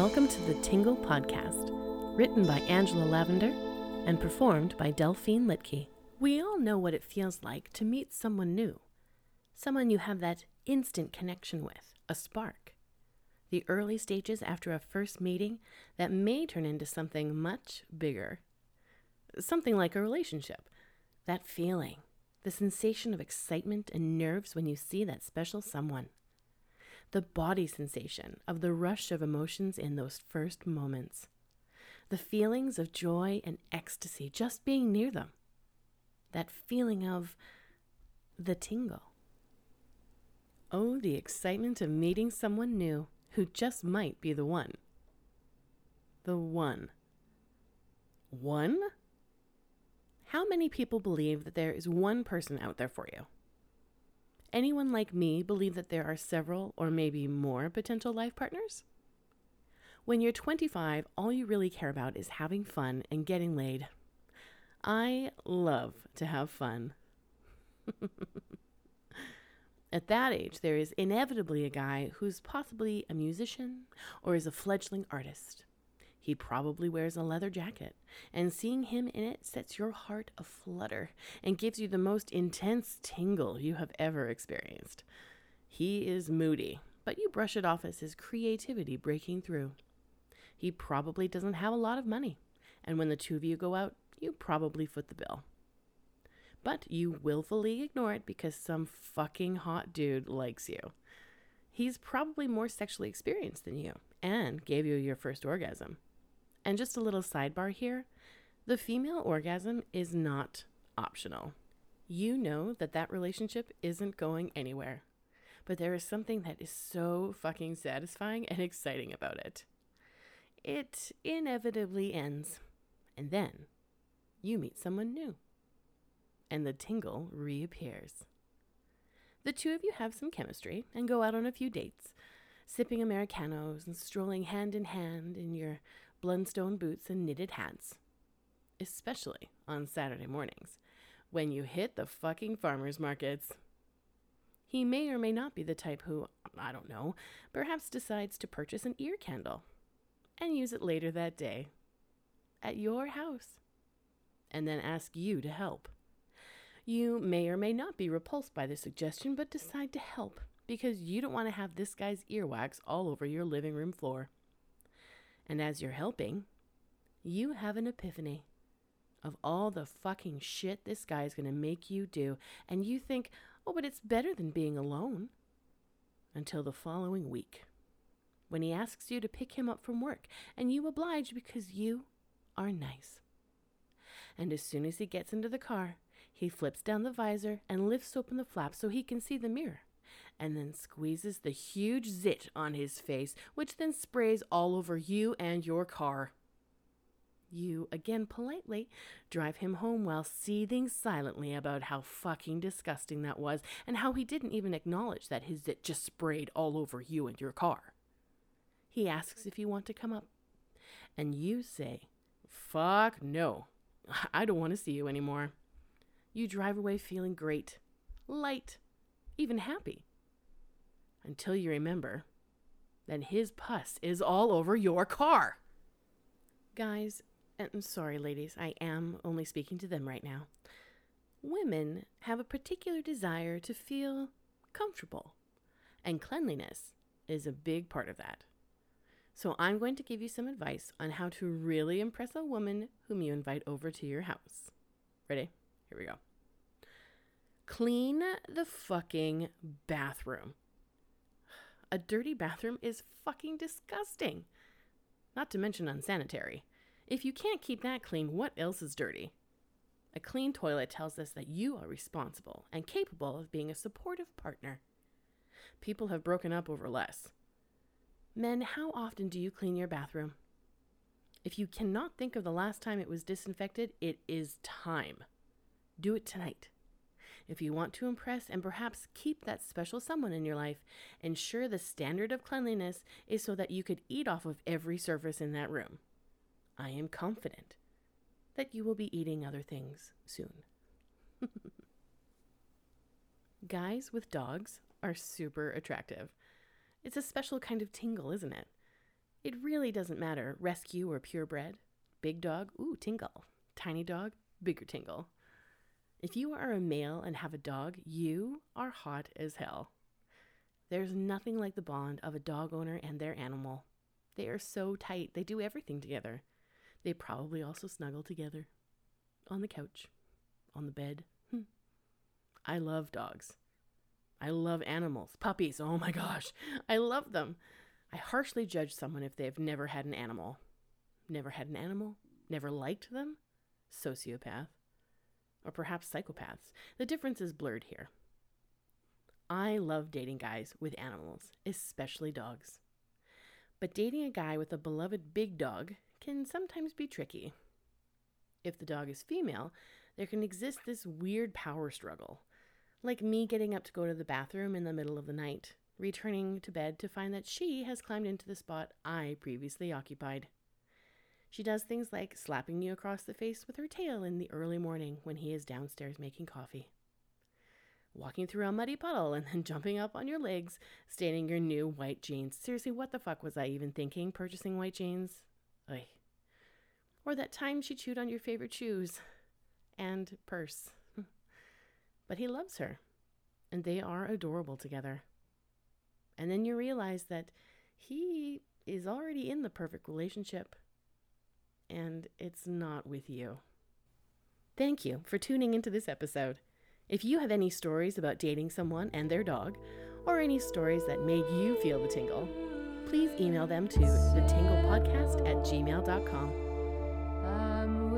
Welcome to the Tingle Podcast, written by Angela Lavender and performed by Delphine Litke. We all know what it feels like to meet someone new, someone you have that instant connection with, a spark. The early stages after a first meeting that may turn into something much bigger. Something like a relationship. That feeling, the sensation of excitement and nerves when you see that special someone the body sensation of the rush of emotions in those first moments, the feelings of joy and ecstasy just being near them, that feeling of the tingle. Oh, the excitement of meeting someone new who just might be the one. The one. One? How many people believe that there is one person out there for you? Anyone like me believe that there are several or maybe more potential life partners? When you're 25, all you really care about is having fun and getting laid. I love to have fun. At that age, there is inevitably a guy who's possibly a musician or is a fledgling artist. He probably wears a leather jacket, and seeing him in it sets your heart aflutter and gives you the most intense tingle you have ever experienced. He is moody, but you brush it off as his creativity breaking through. He probably doesn't have a lot of money, and when the two of you go out, you probably foot the bill. But you willfully ignore it because some fucking hot dude likes you. He's probably more sexually experienced than you and gave you your first orgasm. And just a little sidebar here the female orgasm is not optional. You know that that relationship isn't going anywhere, but there is something that is so fucking satisfying and exciting about it. It inevitably ends, and then you meet someone new, and the tingle reappears. The two of you have some chemistry and go out on a few dates, sipping Americanos and strolling hand in hand in your Blundstone boots, and knitted hats. Especially on Saturday mornings, when you hit the fucking farmers markets. He may or may not be the type who, I don't know, perhaps decides to purchase an ear candle and use it later that day at your house and then ask you to help. You may or may not be repulsed by the suggestion, but decide to help because you don't want to have this guy's earwax all over your living room floor. And as you're helping, you have an epiphany of all the fucking shit this guy is going to make you do. And you think, oh, but it's better than being alone. Until the following week, when he asks you to pick him up from work, and you oblige because you are nice. And as soon as he gets into the car, he flips down the visor and lifts open the flap so he can see the mirror and then squeezes the huge zit on his face, which then sprays all over you and your car. You, again politely, drive him home while seething silently about how fucking disgusting that was and how he didn't even acknowledge that his zit just sprayed all over you and your car. He asks if you want to come up, and you say, Fuck no, I don't want to see you anymore. You drive away feeling great, light, even happy until you remember that his pus is all over your car. Guys, and sorry, ladies, I am only speaking to them right now. Women have a particular desire to feel comfortable, and cleanliness is a big part of that. So, I'm going to give you some advice on how to really impress a woman whom you invite over to your house. Ready? Here we go. Clean the fucking bathroom. A dirty bathroom is fucking disgusting. Not to mention unsanitary. If you can't keep that clean, what else is dirty? A clean toilet tells us that you are responsible and capable of being a supportive partner. People have broken up over less. Men, how often do you clean your bathroom? If you cannot think of the last time it was disinfected, it is time. Do it tonight. If you want to impress and perhaps keep that special someone in your life, ensure the standard of cleanliness is so that you could eat off of every surface in that room. I am confident that you will be eating other things soon. Guys with dogs are super attractive. It's a special kind of tingle, isn't it? It really doesn't matter rescue or purebred. Big dog, ooh, tingle. Tiny dog, bigger tingle. If you are a male and have a dog, you are hot as hell. There's nothing like the bond of a dog owner and their animal. They are so tight, they do everything together. They probably also snuggle together on the couch, on the bed. Hmm. I love dogs. I love animals, puppies. Oh my gosh, I love them. I harshly judge someone if they've never had an animal. Never had an animal? Never liked them? Sociopath. Or perhaps psychopaths. The difference is blurred here. I love dating guys with animals, especially dogs. But dating a guy with a beloved big dog can sometimes be tricky. If the dog is female, there can exist this weird power struggle, like me getting up to go to the bathroom in the middle of the night, returning to bed to find that she has climbed into the spot I previously occupied. She does things like slapping you across the face with her tail in the early morning when he is downstairs making coffee. Walking through a muddy puddle and then jumping up on your legs, staining your new white jeans. Seriously, what the fuck was I even thinking purchasing white jeans? Oy. Or that time she chewed on your favorite shoes and purse. but he loves her, and they are adorable together. And then you realize that he is already in the perfect relationship, and it's not with you. Thank you for tuning into this episode. If you have any stories about dating someone and their dog, or any stories that made you feel the tingle, please email them to thetinglepodcast at gmail.com. I'm